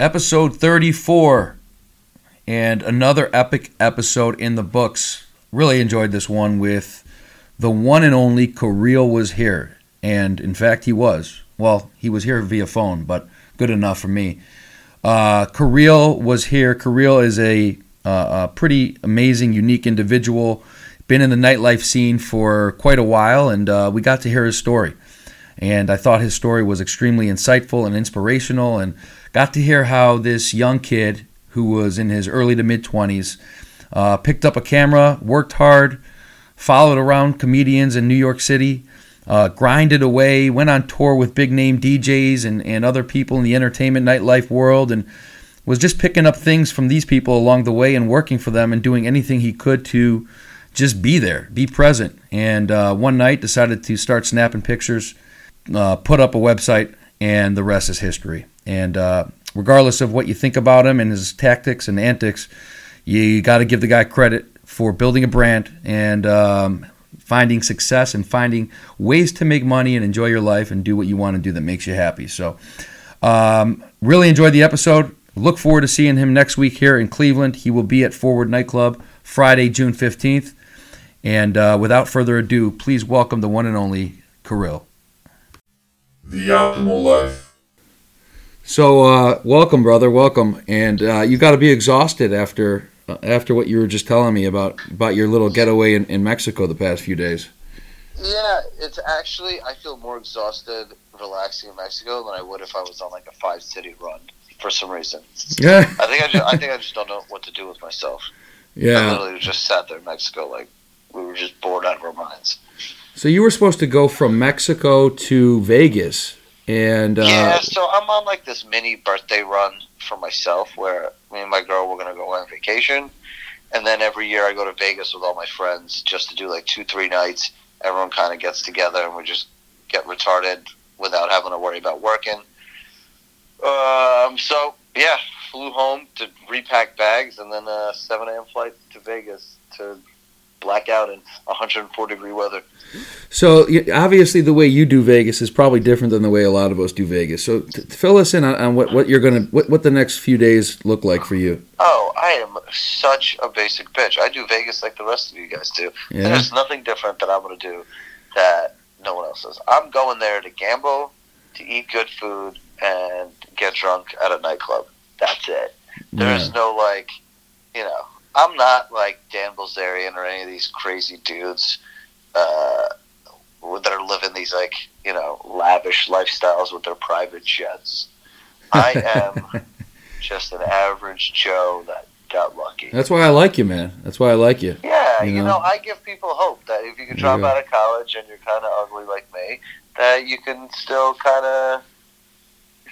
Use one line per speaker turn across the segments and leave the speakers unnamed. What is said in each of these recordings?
episode 34, and another epic episode in the books. Really enjoyed this one with the one and only Kirill was here. And in fact, he was. Well, he was here via phone, but good enough for me. Uh, Kirill was here. Kirill is a, uh, a pretty amazing, unique individual. Been in the nightlife scene for quite a while, and uh, we got to hear his story. And I thought his story was extremely insightful and inspirational, and got to hear how this young kid who was in his early to mid 20s uh, picked up a camera, worked hard, followed around comedians in New York City, uh, grinded away, went on tour with big name DJs and, and other people in the entertainment nightlife world, and was just picking up things from these people along the way and working for them and doing anything he could to just be there, be present. And uh, one night decided to start snapping pictures, uh, put up a website, and the rest is history. And uh, regardless of what you think about him and his tactics and antics, you got to give the guy credit for building a brand and um, finding success and finding ways to make money and enjoy your life and do what you want to do that makes you happy. So, um, really enjoyed the episode. Look forward to seeing him next week here in Cleveland. He will be at Forward Nightclub Friday, June 15th. And uh, without further ado, please welcome the one and only Kirill.
The Optimal Life.
So, uh, welcome, brother. Welcome. And uh, you got to be exhausted after uh, after what you were just telling me about about your little getaway in, in Mexico the past few days.
Yeah, it's actually I feel more exhausted relaxing in Mexico than I would if I was on like a five city run for some reason.
Yeah.
I think I just, I think I just don't know what to do with myself. Yeah, I
Yeah.
literally just sat there in Mexico like we were just bored out of our minds.
So you were supposed to go from Mexico to Vegas, and uh,
yeah, so I'm on like this mini birthday run for myself where me and my girl we're gonna go on vacation, and then every year I go to Vegas with all my friends just to do like two three nights. Everyone kind of gets together and we just get retarded without having to worry about working. Um, so yeah, flew home to repack bags and then a 7 a.m. flight to Vegas to black out in 104 degree weather.
so obviously the way you do Vegas is probably different than the way a lot of us do Vegas. So t- fill us in on, on what, what you're gonna what, what the next few days look like for you.
Oh, I am such a basic bitch. I do Vegas like the rest of you guys do.
Yeah.
There's nothing different that I'm going to do that no one else does. I'm going there to gamble, to eat good food, and get drunk at a nightclub. That's it. There's
Yeah.
no like, you know, I'm not like Dan Bilzerian or any of these crazy dudes uh, that are living these like, you know, lavish lifestyles with their private jets. I am just an average Joe that got lucky.
That's why I like you, man. That's why I like you.
Yeah,
You
you,
know?
know? I give people hope that if you can drop
Yeah.
out of college and you're kind of ugly like me, that you can still kind of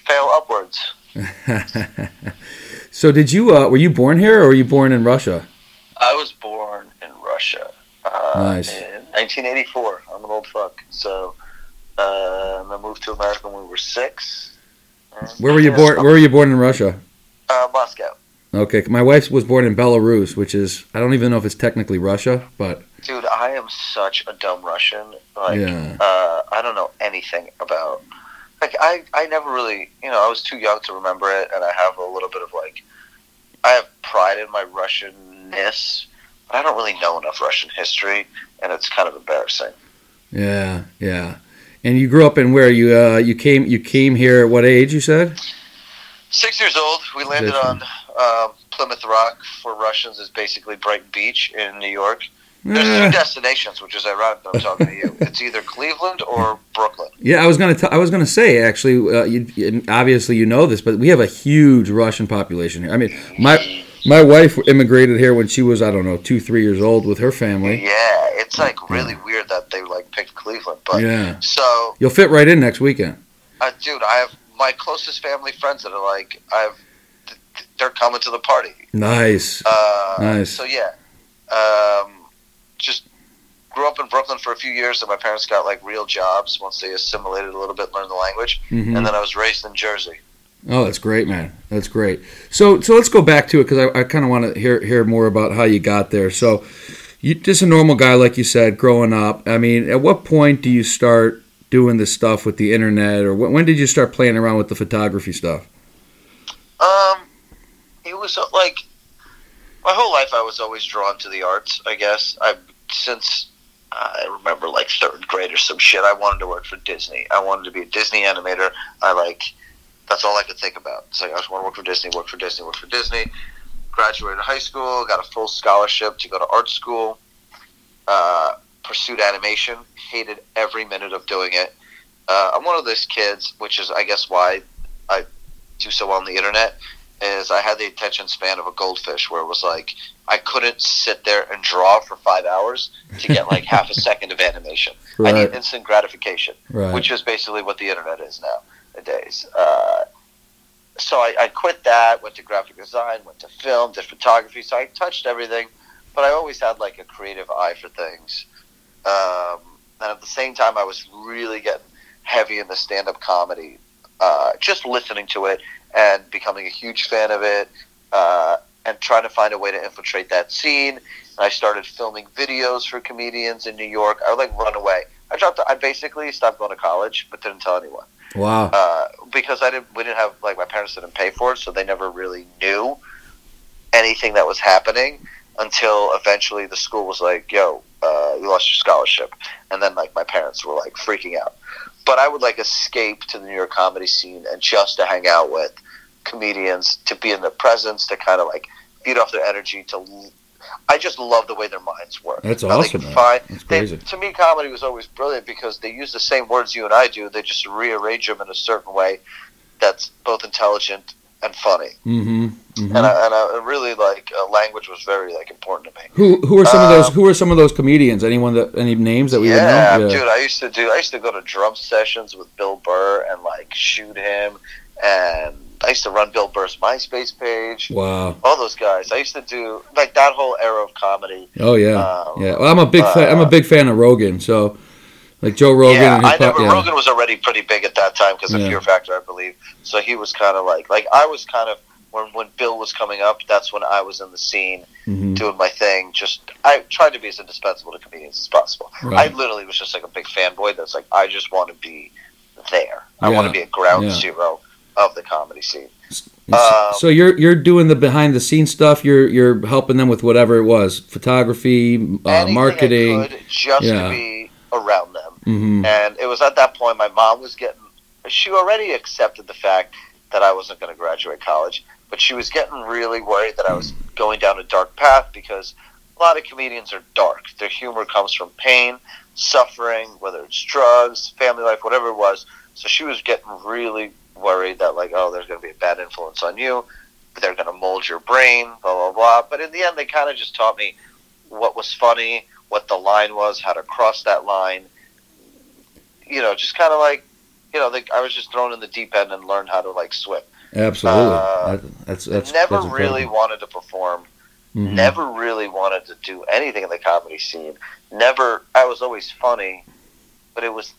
fail upwards.
so did you uh, were you born here or were you born in Russia?
I was born in Russia uh,
Nice.
in 1984. I'm an old fuck. So uh, I moved to America when we were six.
Where were you
yeah,
born? Where were you born in Russia?
Uh, Moscow.
Okay, my wife was born in Belarus, which is I don't even know if it's technically Russia, but
Dude, I am such a dumb Russian. Like,
Yeah.
uh, I don't know anything about. Like, I, I never really, you know, I was too young to remember it, and I have a little bit of like, I have pride in my Russianness, but I don't really know enough Russian history, and it's kind of embarrassing.
yeah, yeah. And you grew up in where you uh, you came you came here at what age? You said.
Six years old, we landed on um, Plymouth Rock. For Russians, is basically Brighton Beach in New York. There's two destinations, which is ironic that I'm talking to you. It's either Cleveland or Brooklyn.
yeah, I was gonna t- I was gonna say actually. Uh, you, you- obviously, you know this, but we have a huge Russian population here. I mean, my my wife immigrated here when she was I don't know two three years old with her family.
Yeah, it's like really weird that they like picked Cleveland, but
Yeah,
so
you'll fit right in next weekend.
uh, dude, I have my closest family friends that are like I've th- th- they're coming to the party.
Nice.
Uh,
Nice.
So yeah, um, grew up in Brooklyn for a few years, and my parents got like real jobs once they assimilated a little bit, learned the language,
Mhm.
and then I was raised in Jersey.
Oh, that's great, man. That's great. So, so let's go back to it because I, I kind of want to hear hear more about how you got there. So, you just a normal guy, like you said, growing up. I mean, at what point do you start doing this stuff with the internet, or when, when did you start playing around with the photography stuff?
Um, it was uh, like my whole life. I was always drawn to the arts. I guess I since I remember like third grade or some shit. I wanted to work for Disney. I wanted to be a Disney animator. I like that's all I could think about. It's like I just want to work for Disney, work for Disney, work for Disney. Graduated high school, got a full scholarship to go to art school. Uh, pursued animation, hated every minute of doing it. Uh, I'm one of those kids, which is I guess why I do so well on the internet. Is I had the attention span of a goldfish, where it was like I couldn't sit there and draw for five hours to get like half a second of animation. I need instant gratification,
Right.
which is basically what the internet is nowadays. Uh, so I, I quit that, went to graphic design, went to film, did photography. So I touched everything, but I always had like a creative eye for things. Um, and at the same time, I was really getting heavy in the stand-up comedy, uh, just listening to it and becoming a huge fan of it, uh, and trying to find a way to infiltrate that scene. And I started filming videos for comedians in New York. I would like run away. I dropped. I basically stopped going to college, but didn't tell anyone
Wow.
uh, because I didn't. We didn't have like my parents didn't pay for it, so they never really knew anything that was happening until eventually the school was like, "Yo, uh, you lost your scholarship," and then like my parents were like freaking out. But I would like escape to the New York comedy scene and just to hang out with comedians, to be in their presence, to kind of like feed off their energy. To I just love the way their minds work.
That's
they
awesome, man.
find-
That's
they-
crazy.
to me, comedy was always brilliant because they use the same words you and I do. They just rearrange them in a certain way that's both intelligent and funny.
Mm-hmm. hmm
And, I, and I really like uh, language was very like important to me.
Who who are some of those
Um,
who are some of those comedians? Anyone that any names that we
yeah,
would know?
dude, I used to do. I used to go to drum sessions with Bill Burr and like shoot him, and I used to run Bill Burr's MySpace page.
Wow.
All those guys. I used to do like that whole era of comedy.
Oh yeah.
Um,
yeah. Well, I'm a big fan. I'm a
uh,
big fan of Rogan. So, like Joe Rogan.
yeah, I never.
yeah.
Rogan was already pretty big at that time because of
Yeah.
Fear Factor, I believe. So he was kind of like, like I was kind of when when Bill was coming up. That's when I was in the scene
Mhm.
doing my thing. Just I tried to be as indispensable to comedians as possible.
Right.
I literally was just like a big fanboy. That's like I just want to be there. I want to be a ground zero of the comedy scene.
So-
Um,
so you're you're doing the behind the scenes stuff. You're you're helping them with whatever it was, photography, uh, marketing.
Just
Yeah.
to be around them.
Hmm
And it was at that point my mom was getting, she already accepted the fact that I wasn't going to graduate college, but she was getting really worried that I was going down a dark path because a lot of comedians are dark. Their humor comes from pain, suffering, whether it's drugs, family life, whatever it was. So she was getting really worried that, like, oh, there's going to be a bad influence on you. They're going to mold your brain, blah, blah, blah. But in the end, they kind of just taught me what was funny, what the line was, how to cross that line. You know, just kind of like, you know, like I was just thrown in the deep end and learned how to like swim.
Absolutely.
Uh,
That- that's that's
Never
that's
really wanted to perform.
Mhm.
Never really wanted to do anything in the comedy scene. Never. I was always funny, but it was.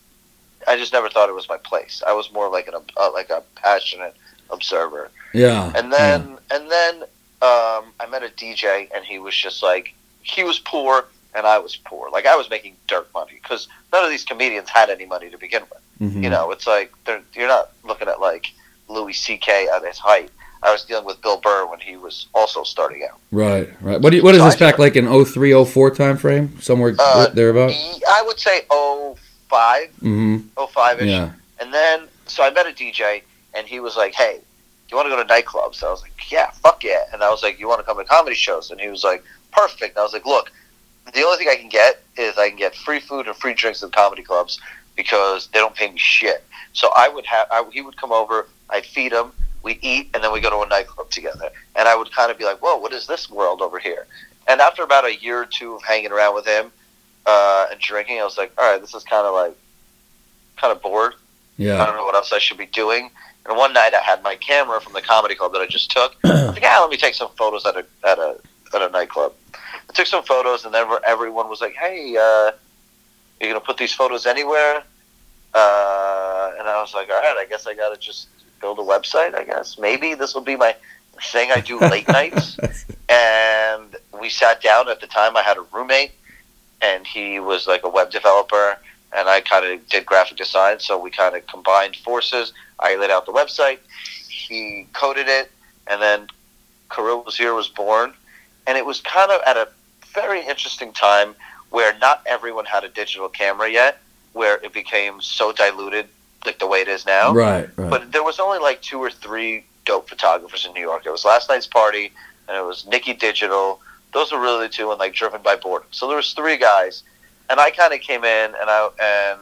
I just never thought it was my place. I was more like an uh, like a passionate observer.
Yeah.
And then and then um, I met a DJ, and he was just like he was poor, and I was poor. Like I was making dirt money because none of these comedians had any money to begin with.
Mhm.
You know, it's like they're, you're not looking at like Louis C.K. at his height. I was dealing with Bill Burr when he was also starting out.
Right. Right. What do you, what is
So
this back like in 03, 04 time frame? Somewhere
Uh,
thereabout.
I would say 05,
Mm-hmm.
05 ish.
Yeah.
And then, so I met a DJ, and he was like, "Hey, you want to go to nightclubs?" I was like, "Yeah, fuck yeah!" And I was like, "You want to come to comedy shows?" And he was like, "Perfect." And I was like, "Look, the only thing I can get is I can get free food and free drinks in comedy clubs because they don't pay me shit." So I would have, I, he would come over, I'd feed him, we'd eat, and then we go to a nightclub together. And I would kind of be like, "Whoa, what is this world over here?" And after about a year or two of hanging around with him uh, and drinking, I was like, "All right, this is kind of like." Kind of bored.
Yeah.
I don't know what else I should be doing. And one night I had my camera from the comedy club that I just took. I was like, yeah, let me take some photos at a at a at a nightclub. I took some photos, and then everyone was like, "Hey, uh, you gonna put these photos anywhere?" Uh, and I was like, "All right, I guess I gotta just build a website. I guess maybe this will be my thing. I do late nights." And we sat down. At the time, I had a roommate, and he was like a web developer, and I kind of did graphic design. So we kind of combined forces. I laid out the website. He coded it, and then Kirill was here was born, and it was kind of at a very interesting time where not everyone had a digital camera yet, where it became so diluted like the way it is now.
Right, right.
But there was only like two or three dope photographers in New York. It was Last Night's Party, and it was Nicky Digital. Those were really the two, and like Driven by Boredom. So there was three guys, and I kind of came in, and I and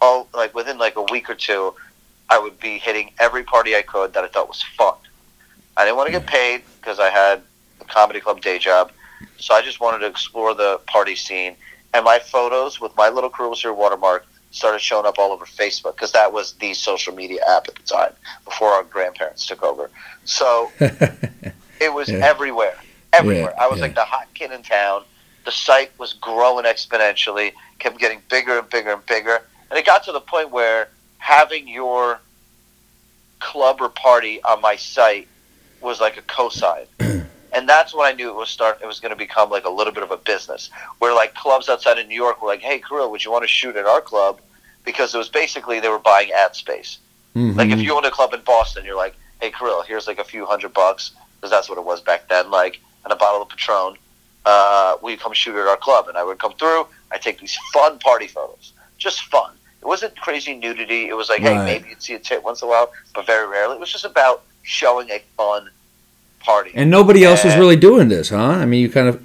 all like within like a week or two, I would be hitting every party I could that I thought was fun. I didn't want to get paid because I had a comedy club day job, so I just wanted to explore the party scene. And my photos with my little cruiser watermark started showing up all over Facebook because that was the social media app at the time before our grandparents took over. So it was
Yeah.
everywhere, everywhere.
Yeah,
I was
yeah.
like the hot kid in town. The site was growing exponentially, kept getting bigger and bigger and bigger, and it got to the point where having your club or party on my site was like a cosign. And that's when I knew it was start. It was going to become like a little bit of a business, where like clubs outside of New York were like, "Hey, Kirill, would you want to shoot at our club?" Because it was basically they were buying ad space. Like if you owned a club in Boston, you're like, "Hey, Kirill, here's like a few hundred bucks," because that's what it was back then. Like, and a bottle of Patron. Uh, will you come shoot at our club? And I would come through. I take these fun party photos, just fun. It wasn't crazy nudity. It was like, hey, maybe you'd see a tit once in a while, but very rarely. It was just about showing a fun party.
and nobody else was really doing this, huh? I mean, you kind of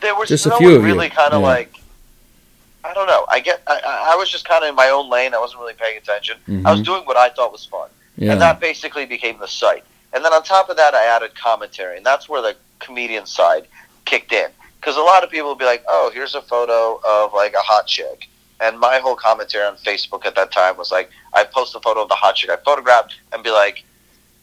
there was
just a few
one
of you.
really kind of
Yeah.
like. I don't know. I get. I, I was just kind of in my own lane. I wasn't really paying attention. I was
Mhm.
doing what I thought was fun.
yeah.
and that basically became the site. And then on top of that, I added commentary, and that's where the comedian side kicked in. Because a lot of people would be like, "Oh, here's a photo of like a hot chick," and my whole commentary on Facebook at that time was like, I post a photo of the hot chick I photographed and be like,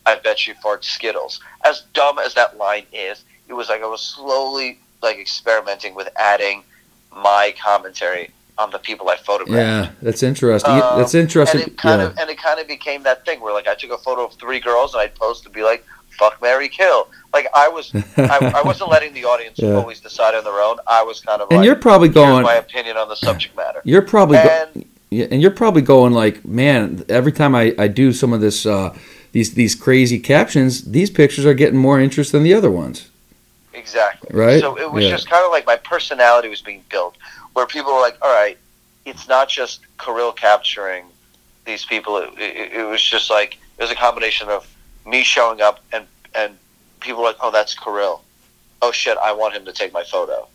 "I bet you farts Skittles." As dumb as that line is, it was like I was slowly like experimenting with adding my commentary on the people I photographed.
yeah, that's interesting.
Um,
that's interesting.
And it kind
yeah.
of and it kind of became that thing where like I took a photo of three girls and I'd post to be like fuck Mary Kill. Like I was I, I wasn't letting the audience
Yeah.
always decide on their own. I was kind of
and
like
you're probably going.
my opinion on the subject matter.
You're probably. Go-
And
Yeah, and you're probably going like, man. Every time I, I do some of this, uh, these these crazy captions, these pictures are getting more interest than the other ones.
exactly.
Right?
So it was
Yeah.
just kind of like my personality was being built where people were like, all right, it's not just Kirill capturing these people. It, it, it was just like it was a combination of me showing up and and people were like, oh, that's Kirill. Oh shit, I want him to take my photo.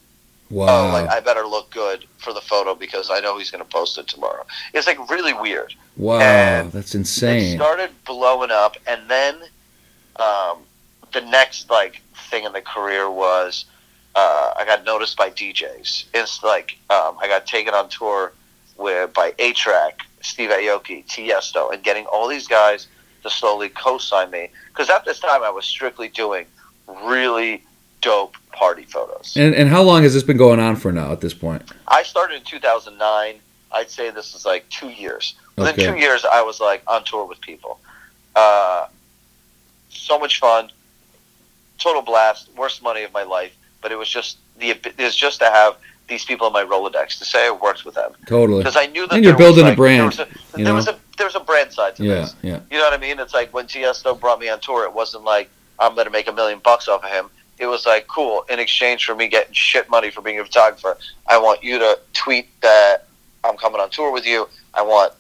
Wow.
oh, like I better look good for the photo because I know he's going to post it tomorrow. It's like really weird.
wow.
and
That's
It
insane.
started blowing up, and then um, the next like thing in the career was uh, I got noticed by DJs. It's like um, I got taken on tour with by A-Trak, Steve Aoki, Tiesto, and getting all these guys to slowly co-sign me because at this time I was strictly doing really dope party photos.
And and how long has this been going on for now? At this point,
I started in 2009. I'd say this is like two years. Within
Okay.
two years, I was like on tour with people. Uh, so much fun, total blast, worst money of my life. But it was just the was just to have these people in my Rolodex to say I worked with them
totally.
because I knew that
And you're
there was,
building a brand,
There was a,
you
there
know?
was a there was a brand side to
Yeah,
this.
yeah.
You know what I mean? It's like when Tiesto brought me on tour, it wasn't like I'm going to make a million bucks off of him. It was like, cool, in exchange for me getting shit money for being a photographer, I want you to tweet that I'm coming on tour with you. I want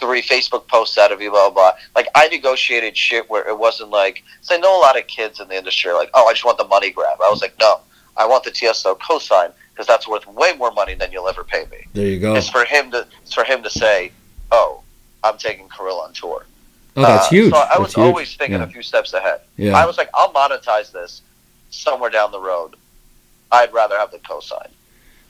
three Facebook posts out of you, blah, blah, blah. Like, I negotiated shit where it wasn't like, so I know a lot of kids in the industry are like, oh, I just want the money grab. I was like, no, I want the Tiesto cosign because that's worth way more money than you'll ever pay me.
There you go.
It's for him to, it's for him to say, oh, I'm taking Kirill on tour.
Oh, that's
Uh,
huge.
So I
That's
was
huge.
always thinking
Yeah.
a few steps ahead.
Yeah.
I was like, I'll monetize this somewhere down the road. I'd rather have the cosign.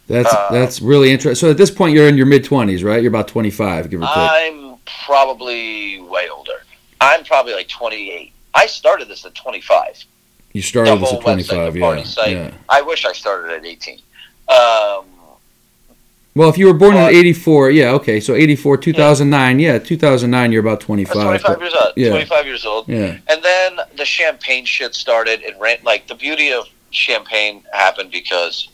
That's
uh,
that's really interesting. So at this point, you're in your mid twenties, right? You're about twenty five, give or take.
I'm probably way older. I'm probably like 28. I started this at 25.
you started this at twenty five, yeah. yeah.
I wish I started at 18. Um,
Well, if you were born in eighty four, yeah, okay. So eighty four, two thousand nine, yeah, two thousand nine. You're about twenty
I was
five.
25 years old.
yeah.
25 years old.
Yeah.
And then the champagne shit started. It ran like the beauty of champagne happened because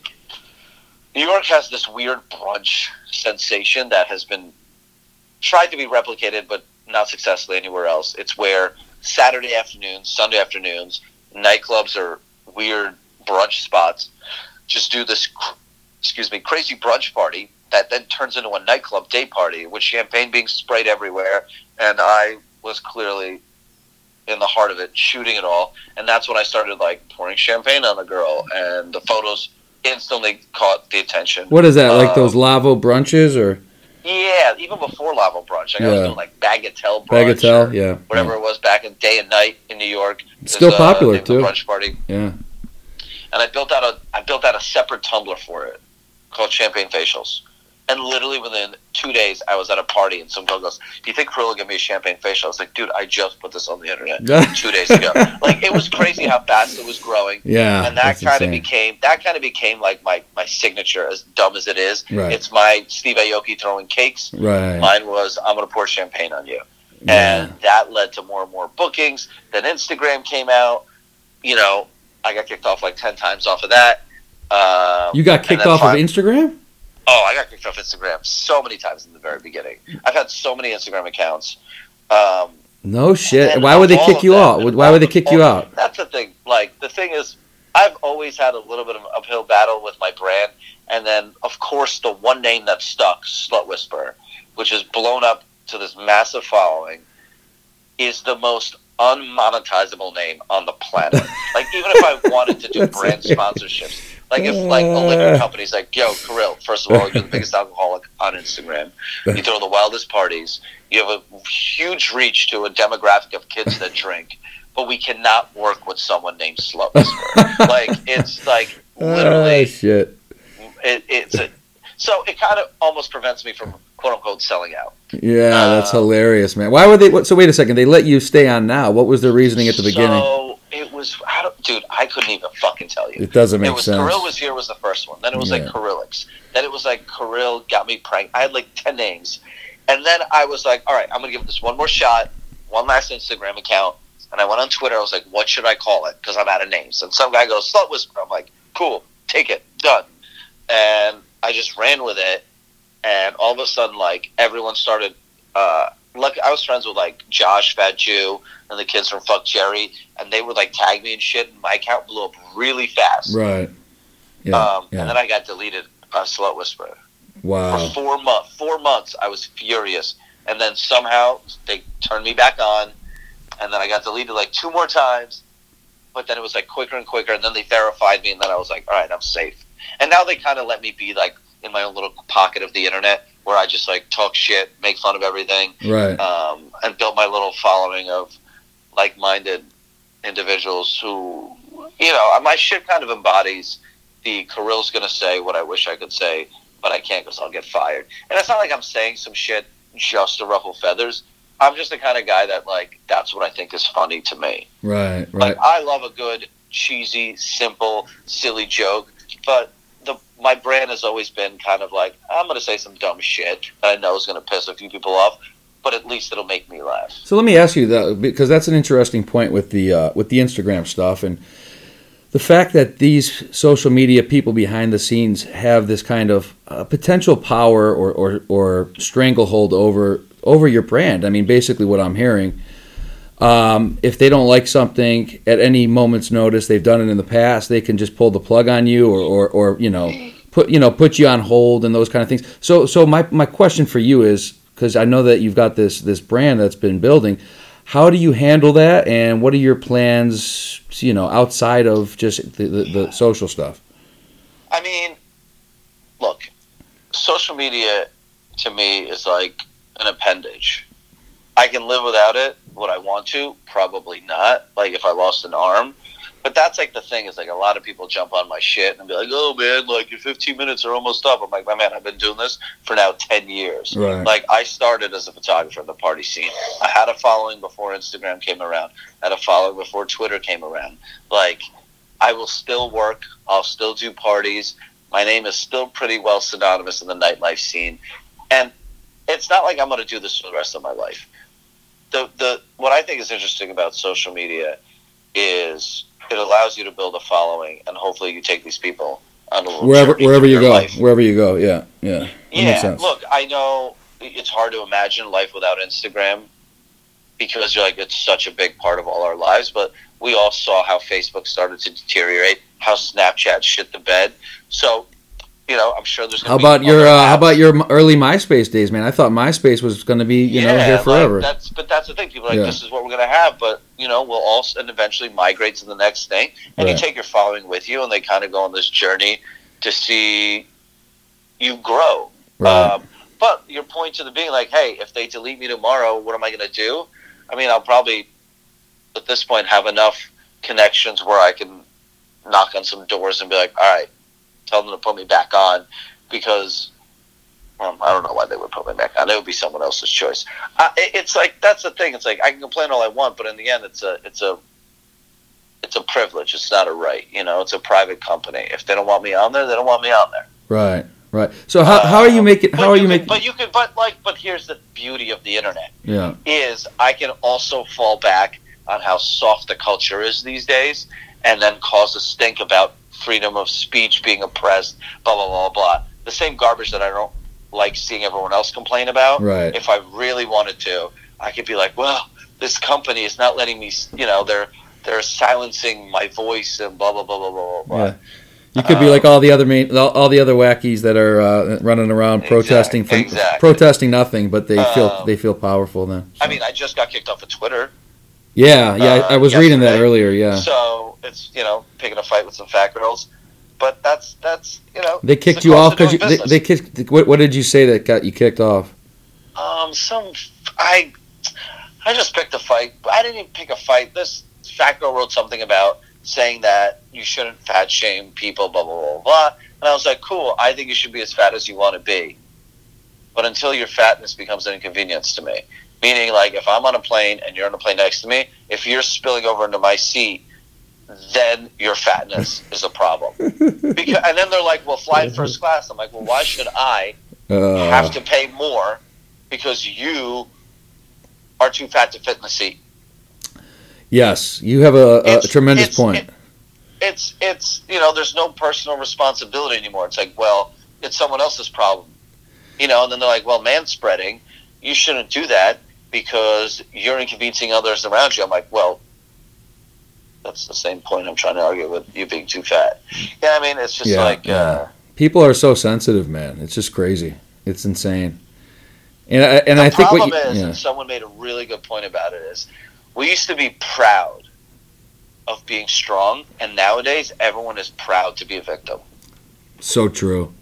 New York has this weird brunch sensation that has been tried to be replicated, but not successfully anywhere else. It's where Saturday afternoons, Sunday afternoons, nightclubs or weird brunch spots just do this, excuse me, crazy brunch party that then turns into a nightclub day party with champagne being sprayed everywhere. And I was clearly in the heart of it, shooting it all. And that's when I started like pouring champagne on the girl, and the photos instantly caught the attention.
What is that? Like those Lavo brunches or
Yeah, even before Lavo Brunch, like I was doing like Bagatelle Brunch,
bagatelle? Yeah.
whatever it was back in day and night in New York.
It's still popular, too.
Brunch party,
Yeah.
and I built out a I built out a separate Tumblr for it called Champagne Facials. And literally within two days, I was at a party, and some girl goes, "Do you think Kirill will give me a champagne facial?" I was like, "Dude, I just put this on the internet two days ago." like it was crazy how fast it was growing,
yeah.
and that kind of became that kind of became like my my signature. As dumb as it is,
Right.
it's my Steve Aoki throwing cakes.
right.
Mine was I'm going to pour champagne on you,
Yeah.
and that led to more and more bookings. Then Instagram came out. You know, I got kicked off like ten times off of that. Um,
You got kicked off of Instagram?
Oh, I got kicked off Instagram so many times in the very beginning. I've had so many Instagram accounts. Um,
No shit. Why would they kick you out? Why would they kick you out?
That's the thing. Like the thing is, I've always had a little bit of an uphill battle with my brand, and then of course the one name that stuck, Slut Whisperer, which has blown up to this massive following, is the most unmonetizable name on the planet. like even if I wanted to do brand sponsorships, like if like a liquor company's like, yo, Kirill, first of all, you're the biggest alcoholic on Instagram. You throw the wildest parties. You have a huge reach to a demographic of kids that drink, but we cannot work with someone named Whisperer. like it's like
Ah,
literally
shit.
it, it's a, so it kind of almost prevents me from quote unquote selling out.
Yeah, that's
Uh,
hilarious, man. Why would they? What, so wait a second. They let you stay on now. What was their reasoning at the beginning?
So it was, I don't, dude, I couldn't even fucking tell you.
It doesn't make
it was
sense.
Kirill was here was the first one. Then it was like
Yeah.
Kirillix. Then it was like Kirill got me pranked. I had like ten names, and then I was like, all right, I'm gonna give this one more shot, one last Instagram account. And I went on Twitter. I was like, what should I call it? Because I'm out of names. And some guy goes, Slut Whisperer. I'm like, cool, take it, done. And I just ran with it. And all of a sudden, like everyone started. Uh, look, I was friends with like Josh, Fat Jew, and the kids from Fuck Jerry, and they would like tag me and shit. And my account blew up really fast.
Right. Yeah.
Um,
yeah.
And then I got deleted on Slut Whisperer.
wow.
For four months, four months, I was furious. And then somehow they turned me back on. And then I got deleted like two more times. But then it was like quicker and quicker. And then they verified me. And then I was like, all right, I'm safe. And now they kind of let me be like in my own little pocket of the internet where I just like talk shit, make fun of everything,
Right.
um, and build my little following of like-minded individuals who, you know, my shit kind of embodies the Kirill's to say what I wish I could say, but I can't because I'll get fired. And it's not like I'm saying some shit just to ruffle feathers. I'm just the kind of guy that like that's what I think is funny to me.
Right. Right.
Like I love a good cheesy, simple, silly joke, but my brand has always been kind of like I'm going to say some dumb shit that I know is going to piss a few people off, but at least it'll make me laugh.
So let me ask you that because that's an interesting point with the uh, with the Instagram stuff and the fact that these social media people behind the scenes have this kind of uh, potential power or, or, or stranglehold over over your brand. I mean, basically, what I'm hearing. Um, if they don't like something at any moment's notice, they've done it in the past. They can just pull the plug on you, or, or, or you know, put you know, put you on hold and those kind of things. So, so my, my question for you is because I know that you've got this this brand that's been building. How do you handle that, and what are your plans? You know, outside of just the, the, the social stuff.
I mean, look, social media to me is like an appendage. I can live without it. Would I want to? Probably not. Like if I lost an arm. But that's like the thing is like a lot of people jump on my shit and be like, "Oh man, like your 15 minutes are almost up." I'm like, "My man, I've been doing this for now 10 years."
Right.
Like I started as a photographer in the party scene. I had a following before Instagram came around. I had a following before Twitter came around. Like I will still work. I'll still do parties. My name is still pretty well synonymous in the nightlife scene, and it's not like I'm going to do this for the rest of my life. The the what I think is interesting about social media is it allows you to build a following, and hopefully you take these people on a little
Wherever wherever you go,
life.
wherever you go, yeah, yeah, that
Yeah, look, I know it's hard to imagine life without Instagram. because you're like it's such a big part of all our lives. But we all saw how Facebook started to deteriorate, how Snapchat shit the bed. So, you know, I'm sure there's.
How
Gonna
about
be
your uh, how about your early MySpace days, man? I thought MySpace was going to be you know here
like,
forever.
that's but that's the thing. People are like
Yeah.
this is what we're gonna have, but you know we'll all and eventually migrate to the next thing, and
Right.
you take your following with you, and they kind of go on this journey to see you grow.
Right.
Um, but your point to the being like, hey, if they delete me tomorrow, what am I gonna do? I mean, I'll probably at this point have enough connections where I can knock on some doors and be like, all right, tell them to put me back on because um, I don't know why they would put me back on. It would be someone else's choice. Uh, it, it's like that's the thing. It's like I can complain all I want, but in the end, it's a it's a it's a privilege. It's not a right. You know, it's a private company. If they don't want me on there, they don't want me on there.
right. Right. So how, how are you
Um,
making how are you
can-
making
But you can. But like. But here's the beauty of the internet
yeah
is I can also fall back on how soft the culture is these days, and then cause a stink about freedom of speech being oppressed. Blah blah blah blah. The same garbage that I don't like seeing everyone else complain about.
right
If I really wanted to, I could be like, well, this company is not letting me. You know, they're they're silencing my voice and blah blah blah blah blah blah.
yeah. You could be like all the other main, all, all the other wackies that are uh, running around
Exact-
protesting
exactly.
protesting nothing, but they feel
Um,
they feel powerful then.
I mean, I just got kicked off of Twitter.
Yeah, yeah. I, I
uh,
was reading that earlier. Yeah,
So it's you know picking a fight with some fat girls, but that's that's you know
they kicked you off because they, they kicked. What, what did you say that got you kicked off?
um some I I just picked a fight. I didn't even pick a fight. This fat girl wrote something about saying that you shouldn't fat shame people. Blah blah blah blah. And I was like, cool. I think you should be as fat as you want to be, but until your fatness becomes an inconvenience to me. Meaning, like, if I'm on a plane and you're on a plane next to me, if you're spilling over into my seat, then your fatness is a problem. Because, and then they're like, well, fly in first class. I'm like, well, why should I
Uh,
have to pay more because you are too fat to fit in the seat?
yes, you have a, a tremendous
it's-
point.
it- it's it's you know, there's no personal responsibility anymore. It's like, well, it's someone else's problem, you know. And then they're like, well, man spreading, you shouldn't do that because you're inconveniencing others around you. I'm like, well. That's the same point I'm trying to argue with you being too fat. Yeah, I mean, it's just
Yeah,
like,
yeah.
Uh,
People are so sensitive, man. It's just crazy. It's insane. And I, and
the
I think
problem
what you,
is,
yeah.
and someone made a really good point about it, is we used to be proud of being strong, and nowadays everyone is proud to be a victim.
so true,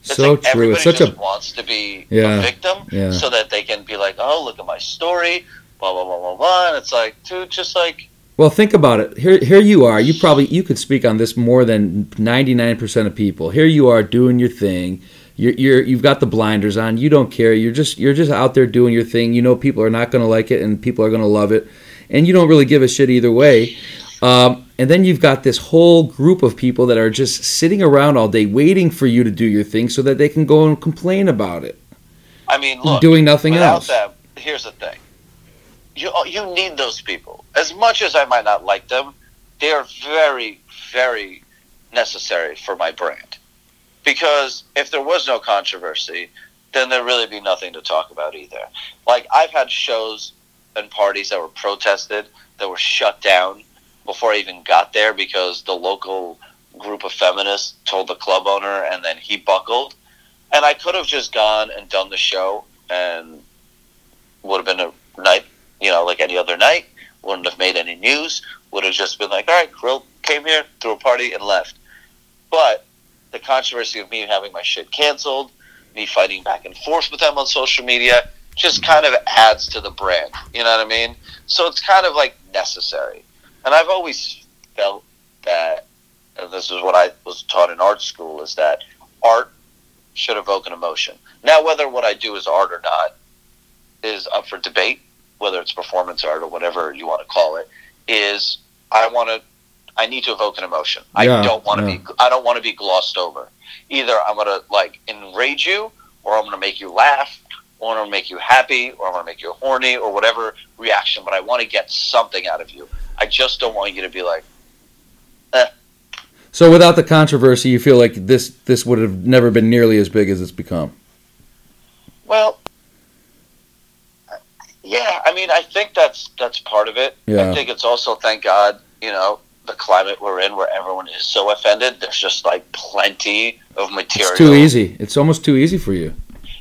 It's
so
like
true. It's such
just
a
wants to be
Yeah,
a victim,
yeah.
so that they can be like, "Oh, look at my story," blah blah blah blah blah. And it's like, dude, just like
Well, think about it. Here, here you are. You probably you could speak on this more than ninety nine percent of people. Here you are doing your thing. You're, you're you've got the blinders on. You don't care. You're just you're just out there doing your thing. You know people are not going to like it and people are going to love it, and you don't really give a shit either way. Um, and then you've got this whole group of people that are just sitting around all day waiting for you to do your thing so that they can go and complain about it,
I mean, look,
doing nothing
without
else.
them, here's the thing: you uh, you need those people. As much as I might not like them, they are very, very necessary for my brand. Because if there was no controversy, then there'd really be nothing to talk about either. Like I've had shows and parties that were protested that were shut down before I even got there because the local group of feminists told the club owner and then he buckled. And I could have just gone and done the show and would have been a night, you know, like any other night. Wouldn't have made any news. Would have just been like, all right, Kirill came here, threw a party, and left. But the controversy of me having my shit canceled, me fighting back and forth with them on social media, just kind of adds to the brand. You know what I mean? So it's kind of like necessary. And I've always felt that, and this is what I was taught in art school, is that art should evoke an emotion. Now, whether what I do is art or not is up for debate, whether it's performance art or whatever you want to call it, is I want to, I need to evoke an emotion.
Yeah,
I don't want to
yeah.
be, I don't want to be glossed over. Either I'm going to like enrage you, or I'm going to make you laugh, or I'm going to make you happy, or I'm going to make you horny, or whatever reaction. But I want to get something out of you. I just don't want you to be like,
So without the controversy, you feel like this this would have never been nearly as big as it's become.
Well, Yeah, I mean, I think that's that's part of it.
Yeah.
I think it's also, thank God, you know, the climate we're in, where everyone is so offended. There's just like plenty of material.
It's too easy. It's almost too easy for you.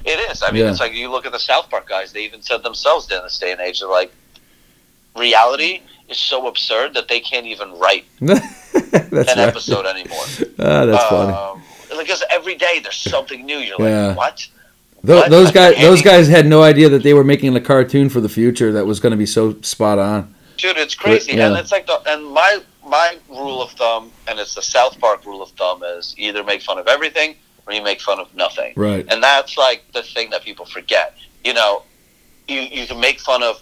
It is. I mean,
Yeah.
it's like you look at the South Park guys. They even said themselves in this day and age, they're like, reality is so absurd that they can't even write an
right.
episode anymore.
Ah, that's funny.
um, Because every day there's something new. You're
Yeah.
like, what? What?
those guys, those guys had no idea that they were making a cartoon for the future that was going to be so spot on.
dude it's crazy
Yeah.
and it's like the and my my rule of thumb and it's the south park rule of thumb is either make fun of everything or you make fun of nothing
Right.
and that's like the thing that people forget you know you you can make fun of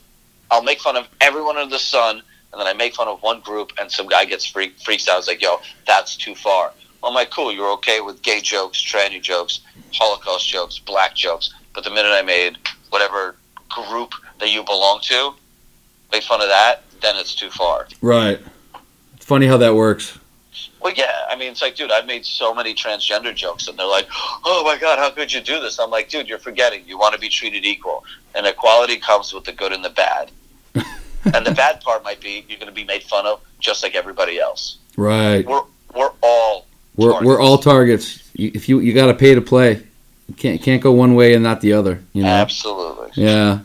i'll make fun of everyone under the sun and then i make fun of one group and some guy gets freak, freaks out. It's like yo that's too far. I'm like cool you're okay with gay jokes tranny jokes holocaust jokes black jokes. But the minute i made whatever group that you belong to make fun of that then it's too far.
Right. It's funny how that works.
well yeah i mean it's like dude i've made so many transgender jokes and they're like oh my god how could you do this? I'm like dude you're forgetting. You want to be treated equal. And equality comes with the good and the bad and the bad part might be you're going to be made fun of just like everybody else
Right.
we're we're all
We're,
targets.
we're all targets. You- If you you got to pay to play, you can't can't go one way and not the other. You know.
absolutely
Yeah,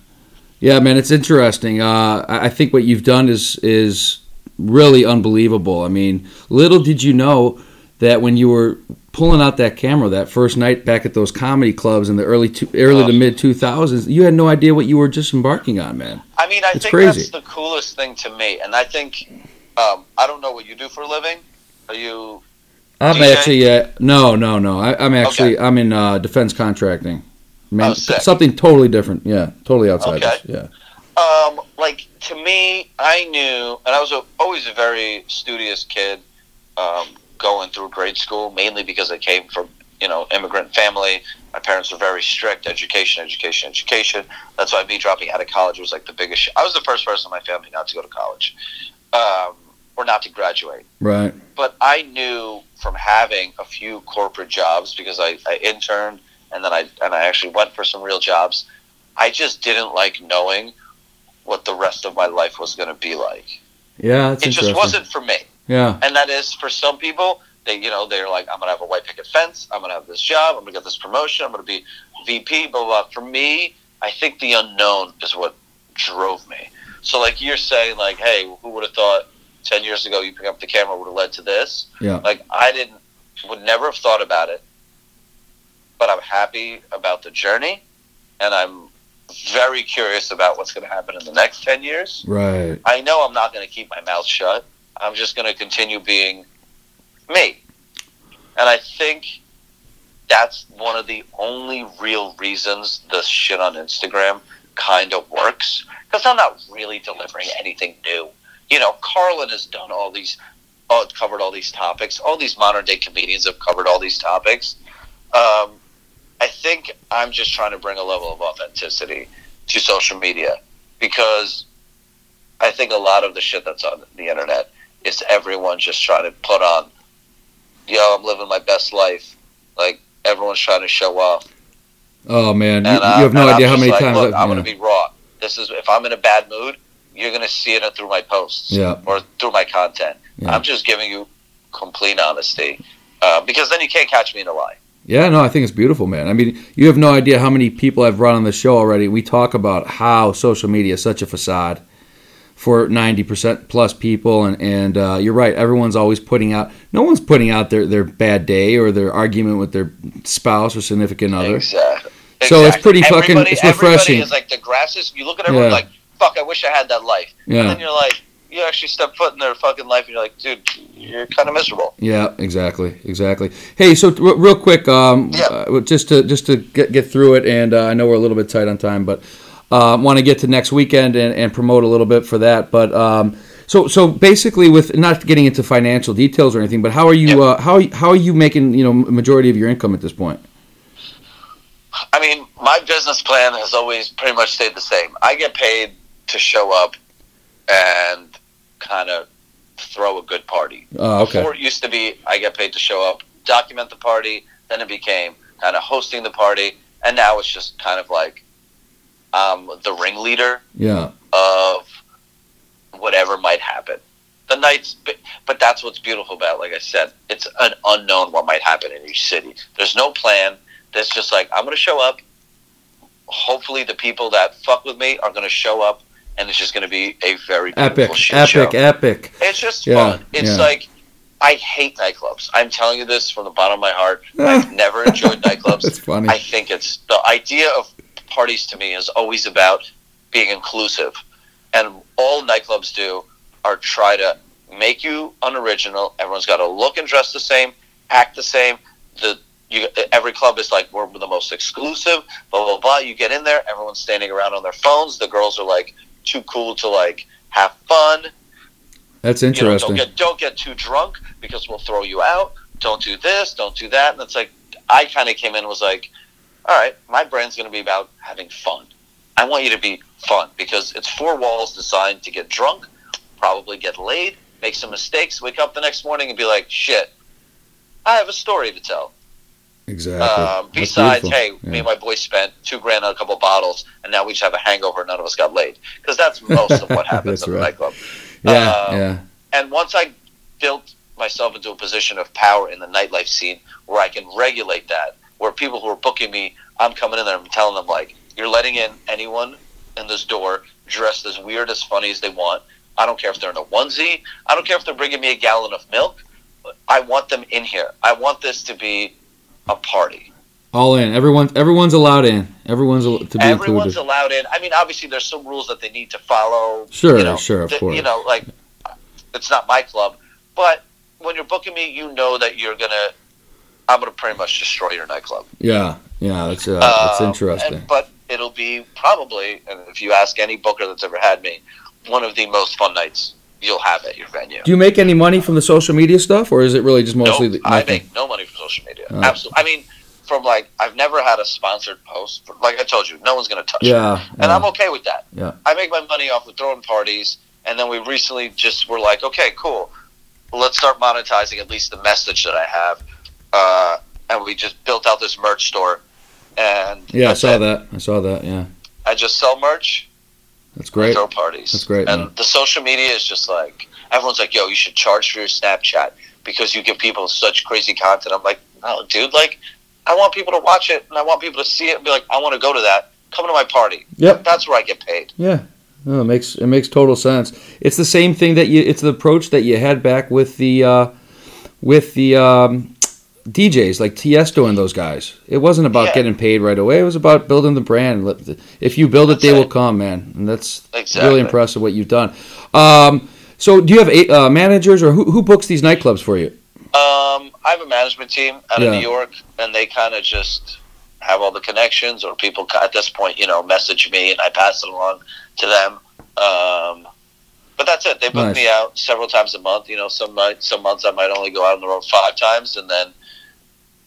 yeah, man, it's interesting. Uh, I I think what you've done is is really unbelievable. I mean, little did you know that when you were pulling out that camera that first night back at those comedy clubs in the early two, early to
Oh.
mid two thousands, you had no idea what you were just embarking on, man.
i mean i
It's
think
crazy.
that's the coolest thing to me and i think um, i don't know what you do for a living are you
I'm
DJ?
actually uh, no, no, no. I, I'm actually I'm in uh, defense contracting. Man,
Oh,
something totally different. Yeah, totally outside.
Okay.
Yeah.
Um, like to me, I knew, and I was a, always a very studious kid, um, going through grade school, mainly because I came from you know immigrant family. My parents were very strict, education, education, education. That's why me dropping out of college was like the biggest. Sh- I was the first person in my family not to go to college, um, or not to graduate.
Right.
But I knew from having a few corporate jobs because I, I interned and then I and I actually went for some real jobs. I just didn't like knowing what the rest of my life was going to be like.
Yeah,
it just wasn't for me.
Yeah.
And that is for some people. They, you know, they're like, I'm gonna have a white picket fence. I'm gonna have this job. I'm gonna get this promotion. I'm gonna be VP. Blah blah. For me, I think the unknown is what drove me. So, like you're saying, like, hey, who would have thought ten years ago you pick up the camera would have led to this?
Yeah.
Like, I didn't, would never have thought about it. But I'm happy about the journey, and I'm very curious about what's going to happen in the next ten years.
Right.
I know I'm not going to keep my mouth shut. I'm just going to continue being me. And I think that's one of the only real reasons the shit on Instagram kind of works. Because I'm not really delivering anything new. You know, Carlin has done all these, uh, covered all these topics. All these modern day comedians have covered all these topics. Um, I think I'm just trying to bring a level of authenticity to social media because I think a lot of the shit that's on the internet is everyone just trying to put on, yo, I'm living my best life. Like everyone's trying to show off.
Oh man, you, you have no idea how many
like,
times.
Look, I'm
yeah.
gonna be raw. This is if I'm in a bad mood, you're gonna see it through my posts
Yeah.
or through my content.
Yeah.
I'm just giving you complete honesty uh, because then you can't catch me in a lie.
Yeah, no, I think it's beautiful, man. I mean, you have no idea how many people I've run on the show already. We talk about how social media is such a facade for 90% plus people. And, and uh, you're right, everyone's always putting out, no one's putting out their, their bad day or their argument with their spouse or significant other.
Exactly.
So it's pretty fucking- it's refreshing.
Everybody is like the grass is. You look at everyone
Yeah.
like, fuck, I wish I had that life.
Yeah.
And then you're like, you actually step foot in their fucking life, and you're like, dude, you're kind of miserable.
yeah, exactly, exactly. Hey, so r- real quick, um,
Yeah.
uh, just to just to get, get through it, and uh, I know we're a little bit tight on time, but uh, want to get to next weekend and, and promote a little bit for that. But um, so so basically, with not getting into financial details or anything, but how are you
Yeah.
uh, how how are you making you know majority of your income at this point?
I mean, my business plan has always pretty much stayed the same. I get paid to show up and kind of throw a good party.
Oh, okay.
Before it used to be, I get paid to show up, document the party. Then it became kind of hosting the party, and now it's just kind of like I'm the ringleader
Yeah.
of whatever might happen. The nights, but that's what's beautiful about. it. Like I said, it's an unknown what might happen in each city. There's no plan. There's just like I'm going to show up. Hopefully, the people that fuck with me are going to show up, and it's just going to be a very
Epic. Epic.
show.
Epic.
It's just
Yeah,
fun. It's
yeah.
like I hate nightclubs. I'm telling you this from the bottom of my heart. I've never enjoyed nightclubs.
That's funny.
I think it's the idea of parties to me is always about being inclusive, and all nightclubs do are try to make you unoriginal. Everyone's got to look and dress the same, act the same. The you, every club is like we're the most exclusive. Blah blah blah. You get in there, everyone's standing around on their phones. The girls are like too cool to like have fun.
That's
You know, don't
interesting.
get don't get too drunk because we'll throw you out. Don't do this. Don't do that. And it's like I kind of came in and was like, all right, my brand's going to be about having fun. I want you to be fun because it's four walls designed to get drunk, probably get laid, make some mistakes, wake up the next morning and be like, shit, I have a story to tell.
exactly.
Um, besides, hey,
Yeah.
me and my boy spent two grand on a couple bottles, and now we just have a hangover. None of us got laid because that's most of what happens
That's
in the nightclub.
Yeah.
um,
yeah.
And once I built myself into a position of power in the nightlife scene where I can regulate that, where people who are booking me, I'm coming in there and I'm telling them, like, you're letting in anyone in this door dressed as weird, as funny as they want. I don't care if they're in a onesie. I don't care if they're bringing me a gallon of milk. I want them in here. I want this to be a party.
All in. Everyone. Everyone's allowed in. Everyone's al- to be
Everyone's
included.
allowed in. I mean, obviously, there's some rules that they need to follow.
Sure,
you know,
sure, of course.
You know, like it's not my club, but when you're booking me, you know that you're gonna. I'm gonna pretty much destroy your nightclub.
Yeah. Yeah. That's uh, that's
Um,
interesting.
and- but it'll be probably, and if you ask any booker that's ever had me, one of the most fun nights you'll have at your venue.
Do you make any money from the social media stuff, or is it really just mostly
Nope,
the,
I make no money from social media.
Oh.
Absolutely. I mean, from like I've never had a sponsored post. Like I told you, no one's gonna touch it.
Yeah.
and
yeah.
I'm okay with that.
Yeah.
I make my money off of throwing parties, and then we recently just were like, okay, cool, let's start monetizing at least the message that I have, uh, and we just built out this merch store, and
Yeah, I saw that. I saw that. Yeah,
I just sell merch,
that's great.
throw parties.
That's great,
And
man.
the social media is just like everyone's like, yo, you should charge for your Snapchat because you give people such crazy content. I'm like, no, dude, like. I want people to watch it, and I want people to see it and be like, I want to go to that. Come to my party.
Yep.
That's where I get paid.
Yeah. No, it makes it makes total sense. It's the same thing that you. It's the approach that you had back with the uh, with the um, DJs like Tiesto and those guys. It wasn't about
Yeah.
getting paid right away. It was about building the brand. If you build it,
That's
they will come, man. And that's
Exactly.
really impressive what you've done. Um, so, do you have eight, uh, managers or who, who books these nightclubs for you?
Um, I have a management team out of New York, and they kind of just have all the connections, or people at this point, you know, message me, and I pass it along to them. Um, but that's it. They book
Nice.
me out several times a month. You know, some nights, some months I might only go out on the road five times, and then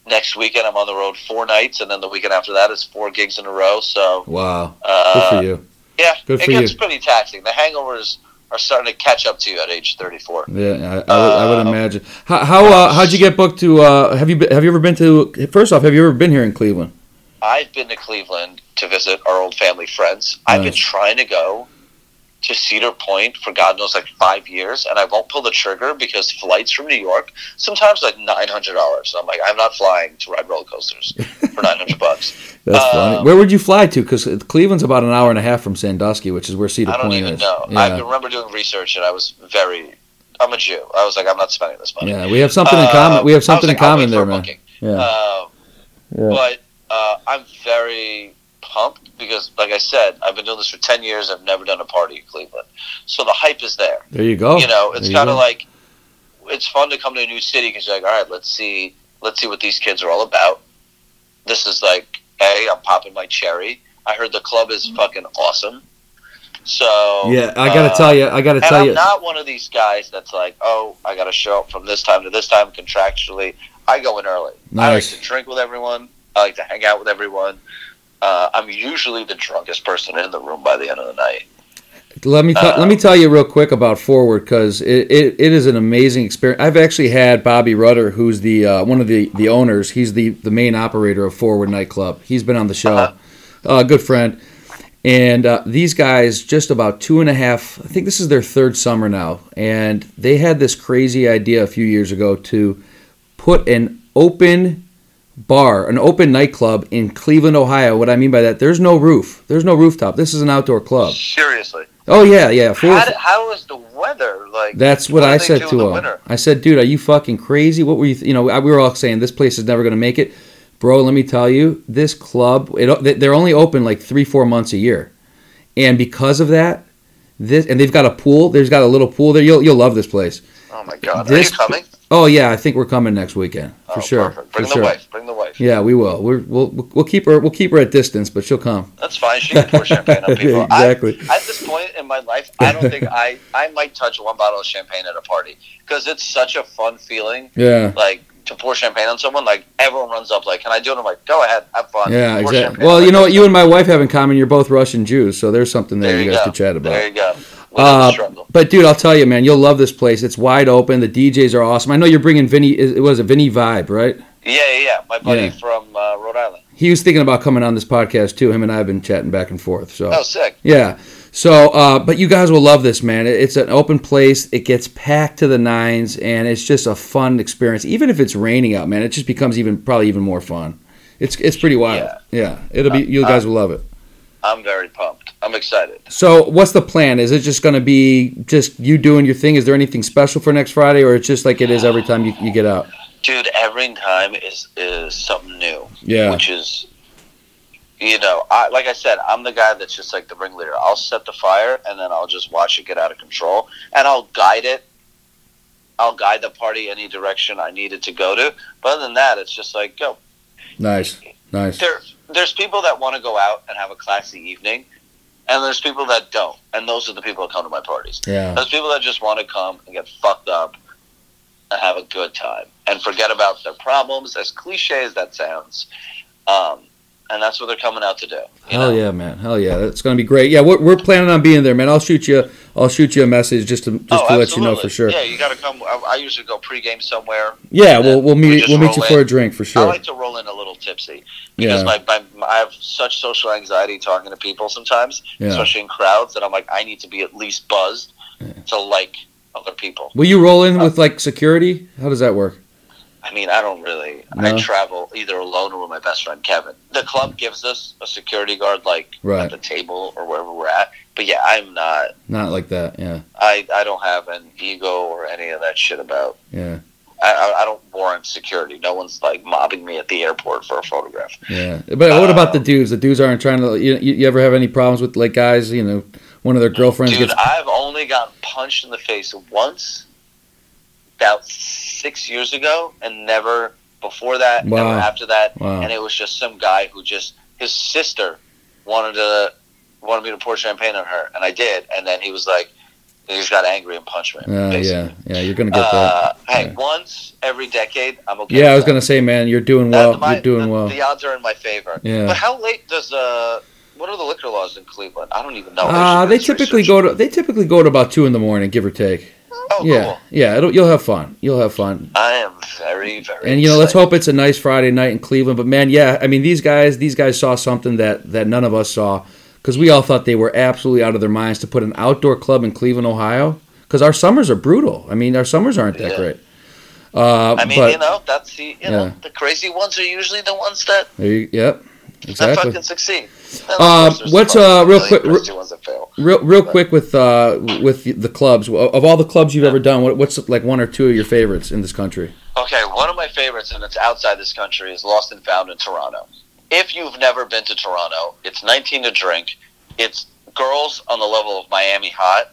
next weekend I'm on the road four nights, and then the weekend after that is four gigs in a row. So,
Wow,
uh,
good for you.
yeah,
Good
it gets
you.
pretty taxing. The hangovers are starting to catch up to you at age 34.
Yeah, I, I, would, I would
Um,
imagine. How how uh, how'd you get booked to? Uh, have you been, have you ever been to? First off, have you ever been here in Cleveland?
I've been to Cleveland to visit our old family friends. I've been trying to go to Cedar Point for God knows like five years, and I won't pull the trigger because flights from New York sometimes like nine hundred dollars. I'm like, I'm not flying to ride roller coasters for nine hundred bucks.
That's
Um,
funny. Where would you fly to? Because Cleveland's about an hour and a half from Sandusky, which is where Cedar
I don't
Point
even
is.
know. I remember doing research, and I was very. I'm a Jew. I was like, I'm not spending this money.
yeah, we have something in
Uh,
common. We have something
like,
in common there, man. Yeah.
Um,
Yeah.
But uh, I'm very pumped because, like I said, I've been doing this for 10 years. I've never done a party in Cleveland. So the hype is there.
There you go.
you know, it's kind of like, it's fun to come to a new city because you're like, all right, let's see, let's see what these kids are all about. This is like, hey, I'm popping my cherry. I heard the club is fucking awesome. So
Yeah, I gotta
uh,
tell you. I gotta tell
I'm
you.
not one of these guys that's like, oh, I got to show up from this time to this time contractually. I go in early. I like to drink with everyone. I like to hang out with everyone. Uh, I'm usually the drunkest person in the room by the end of the night.
Let me t-
Uh,
let me tell you real quick about Forward because it, it, it is an amazing experience. I've actually had Bobby Rudder, who's the uh, one of the, the owners. He's the, the main operator of Forward Nightclub. He's been on the show.
Uh-huh.
Uh, good friend. And uh, these guys, just about two and a half, I think this is their third summer now, and they had this crazy idea a few years ago to put an open bar, an open nightclub in Cleveland, Ohio. What I mean by that, there's no roof, there's no rooftop. This is an outdoor club.
Seriously,
Oh yeah, yeah. Four,
how, did, how was the weather like?
that's what
do
I said to him. I said, dude, are you fucking crazy? What were you? Th-? You know, I- we were all saying this place is never going to make it, bro. Let me tell you, this club, it, they're only open like three, four months a year, and because of that, this and they've got a pool. There's got a little pool there. You'll you'll love this place.
Oh my god,
This-
are you coming?
Oh yeah, I think we're coming next weekend for
oh,
sure.
Perfect. Bring
for
the
sure.
wife. Bring the wife.
Yeah, we will. We're, we'll we'll keep her we'll keep her at distance, but she'll come.
That's fine. She can pour champagne on people.
Exactly.
I, at this point in my life, I don't think I I might touch one bottle of champagne at a party because it's such a fun feeling.
Yeah.
Like to pour champagne on someone, like everyone runs up, like, "Can I do it?" I'm like, "Go ahead, have fun."
Yeah,
Pour
exactly. Well, you know what you and my wife have in common. You're both Russian Jews, so there's something there,
There
you
you
guys
go.
could chat about.
There you go.
Uh, but dude, I'll tell you, man, you'll love this place. It's wide open. The DJs are awesome. I know you're bringing Vinny. It was a Vinny Vibe, right?
Yeah, yeah, yeah. My buddy
Yeah.
from uh, Rhode Island.
He was thinking about coming on this podcast too. Him and I have been chatting back and forth. So
Oh, sick.
yeah. So, uh, but you guys will love this, man. It's an open place. It gets packed to the nines, and it's just a fun experience. Even if it's raining out, man, it just becomes even probably even more fun. It's it's pretty wild. Yeah, it'll be. You guys will love it.
I'm very pumped. I'm excited.
So, what's the plan? Is it just going to be just you doing your thing? Is there anything special for next Friday, or it's just like it is every time you, you get out?
Dude, every time is is something new.
Yeah.
Which is you know, I like I said, I'm the guy that's just like the ringleader. I'll set the fire and then I'll just watch it get out of control and I'll guide it. I'll guide the party any direction I need it to go to. But other than that, it's just like go.
Nice, nice.
There there's people that want to go out and have a classy evening and there's people that don't. And those are the people that come to my parties.
Yeah,
There's people that just want to come and get fucked up and have a good time and forget about their problems, as cliche as that sounds. Um, and that's what they're coming out to do.
Hell
know?
yeah, man. Hell yeah, that's going to be great. Yeah, we're, we're planning on being there, man. I'll shoot you. I'll shoot you a message just to just
Oh,
to let you know for sure.
Yeah, you got to come. I, I usually go pregame somewhere.
Yeah, we'll we'll meet
just
we'll meet you
in.
for a drink for sure.
I like to roll in a little tipsy because
Yeah,
my, my, I have such social anxiety talking to people sometimes,
yeah.
especially in crowds, that I'm like, I need to be at least buzzed
Yeah.
to like other people.
Will you roll in uh, with like security? How does that work?
I mean, I don't really.
No?
I travel either alone or with my best friend Kevin. The club gives us a security guard, like
Right.
at the table or wherever we're at. But yeah, I'm not.
Not like that. Yeah,
I I don't have an ego or any of that shit about.
yeah,
I I, don't warrant security. No one's like mobbing me at the airport for a photograph.
yeah. But what about the
Uh,
dudes? The dudes aren't trying to. You, you you ever have any problems with like guys? You know, one of their girlfriends
Dude,
gets.
I've only gotten punched in the face once, about six years ago, and never before that,
Wow.
never after that.
Wow.
and it was just some guy who just his sister wanted to wanted me to pour champagne on her, and I did, and then he was like, he just got angry and punched me.
Yeah, yeah, yeah. You're gonna get that.
Uh, hey,
Yeah.
once every decade, I'm okay.
Yeah, I was
that.
gonna say, man, you're doing
That-
well.
my-
You're doing
the,
well.
The odds are in my favor.
Yeah.
But how late does uh? What are the liquor laws in Cleveland? I don't even know.
Uh, they typically
research.
go to they typically go to about two in the morning, give or take.
Oh,
yeah,
cool.
yeah. It'll, you'll have fun. You'll have fun.
I am very, very.
And you know, let's hope it's a nice Friday night in Cleveland. But man, yeah, I mean, these guys, these guys saw something that that none of us saw because we all thought they were absolutely out of their minds to put an outdoor club in Cleveland, Ohio. Because our summers are brutal. I mean, our summers aren't that
Yeah.
great. Uh,
I mean,
but
you know, that's the you
Yeah.
know the crazy ones are usually the ones that,
you, yep, exactly.
fucking succeed.
Uh, what's, uh, real quick-
crazy ones that fail.
Real, real quick with uh, with the clubs. Of all the clubs you've ever done, what, what's like one or two of your favorites in this country?
Okay, one of my favorites, and it's outside this country, is Lost and Found in Toronto. If you've never been to Toronto, it's 19 to drink. It's girls on the level of Miami Hot,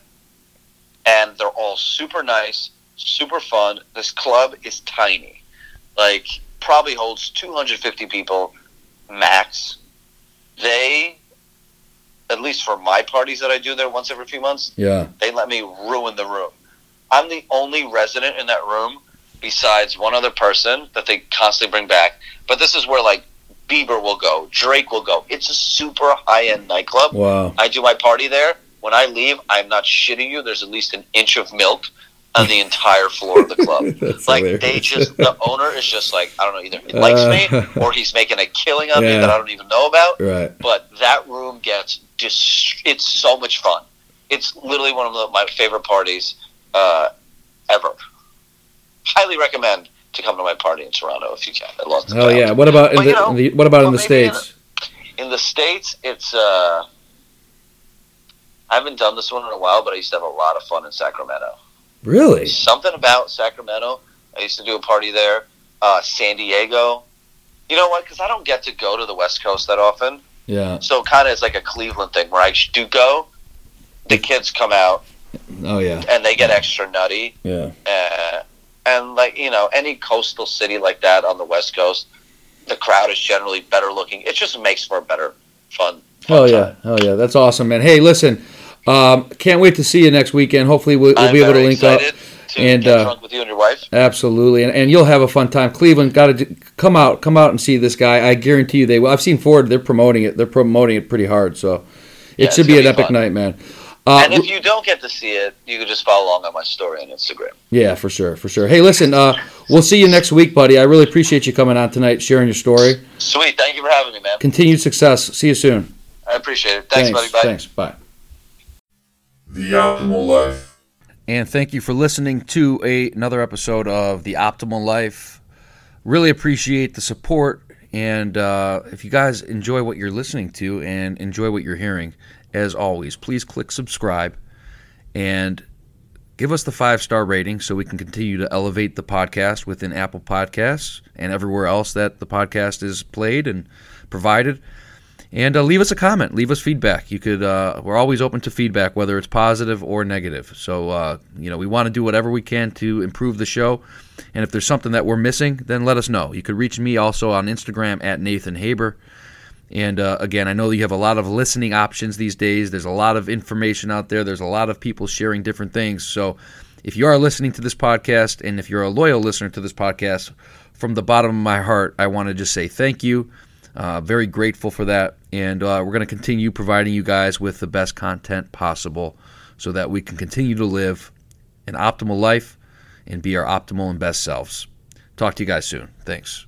and they're all super nice, super fun. This club is tiny, like probably holds 250 people max. They, at least for my parties that I do there once every few months,
Yeah,
they let me ruin the room. I'm the only resident in that room besides one other person that they constantly bring back. But this is where like Bieber will go, Drake will go. It's a super high end nightclub.
wow.
I do my party there. When I leave, I'm not shitting you. There's at least an inch of milk on the entire floor of the club. Like
hilarious.
they just the owner is just like I don't know either he likes
Uh,
me or he's making a killing on me that I don't even know about.
right.
But that room gets dis- it's so much fun. It's literally one of the, my favorite parties uh, ever. Highly recommend to come to my party in Toronto if you can. I love
Oh yeah. What about in the,
know,
in the what about in the
maybe in
states?
In the states, it's uh, I haven't done this one in a while, but I used to have a lot of fun in Sacramento.
Really?
Something about Sacramento. I used to do a party there. Uh, San Diego. You know what? Because I don't get to go to the West Coast that often,
Yeah.
so kind of it's like a Cleveland thing where I do go. The kids come out
Oh yeah.
and they get extra nutty,
Yeah.
uh, and like you know, any coastal city like that on the West Coast, the crowd is generally better looking. It just makes for a better fun. fun time.
yeah. Hell yeah. That's awesome, man. Hey, listen. Um, can't wait to see you next weekend. Hopefully we'll, we'll be able to link up.
to
and, uh,
with you and your wife.
Absolutely, and, and you'll have a fun time. Cleveland, got to come out, come out and see this guy. I guarantee you they will. I've seen Forward; they're promoting it. They're promoting it pretty hard, so
Yeah,
it should be an
be
epic
fun.
night, man. Uh,
and if you don't get to see it, you can just follow along on my story on Instagram.
yeah, for sure, for sure. Hey, listen, uh, we'll see you next week, buddy. I really appreciate you coming on tonight, sharing your story.
Sweet. Thank you for having me, man.
Continued success. See you soon.
I appreciate it. Thanks, buddy. Bye.
Thanks. Bye.
The Optimal Life.
And thank you for listening to a, another episode of The Optimal Life. Really appreciate the support. And uh, if you guys enjoy what you're listening to and enjoy what you're hearing, as always, please click subscribe and give us the five star rating so we can continue to elevate the podcast within Apple Podcasts and everywhere else that the podcast is played and provided. And uh, leave us a comment. Leave us feedback. You could. Uh, we're always open to feedback, whether it's positive or negative. So uh, you know, we want to do whatever we can to improve the show. And if there's something that we're missing, then let us know. You could reach me also on Instagram at Nathan Haber. And uh, again, I know you have a lot of listening options these days. There's a lot of information out there. There's a lot of people sharing different things. So if you are listening to this podcast, and if you're a loyal listener to this podcast, from the bottom of my heart, I want to just say thank you. Uh, very grateful for that. And uh, we're going to continue providing you guys with the best content possible so that we can continue to live an optimal life and be our optimal and best selves. Talk to you guys soon. Thanks.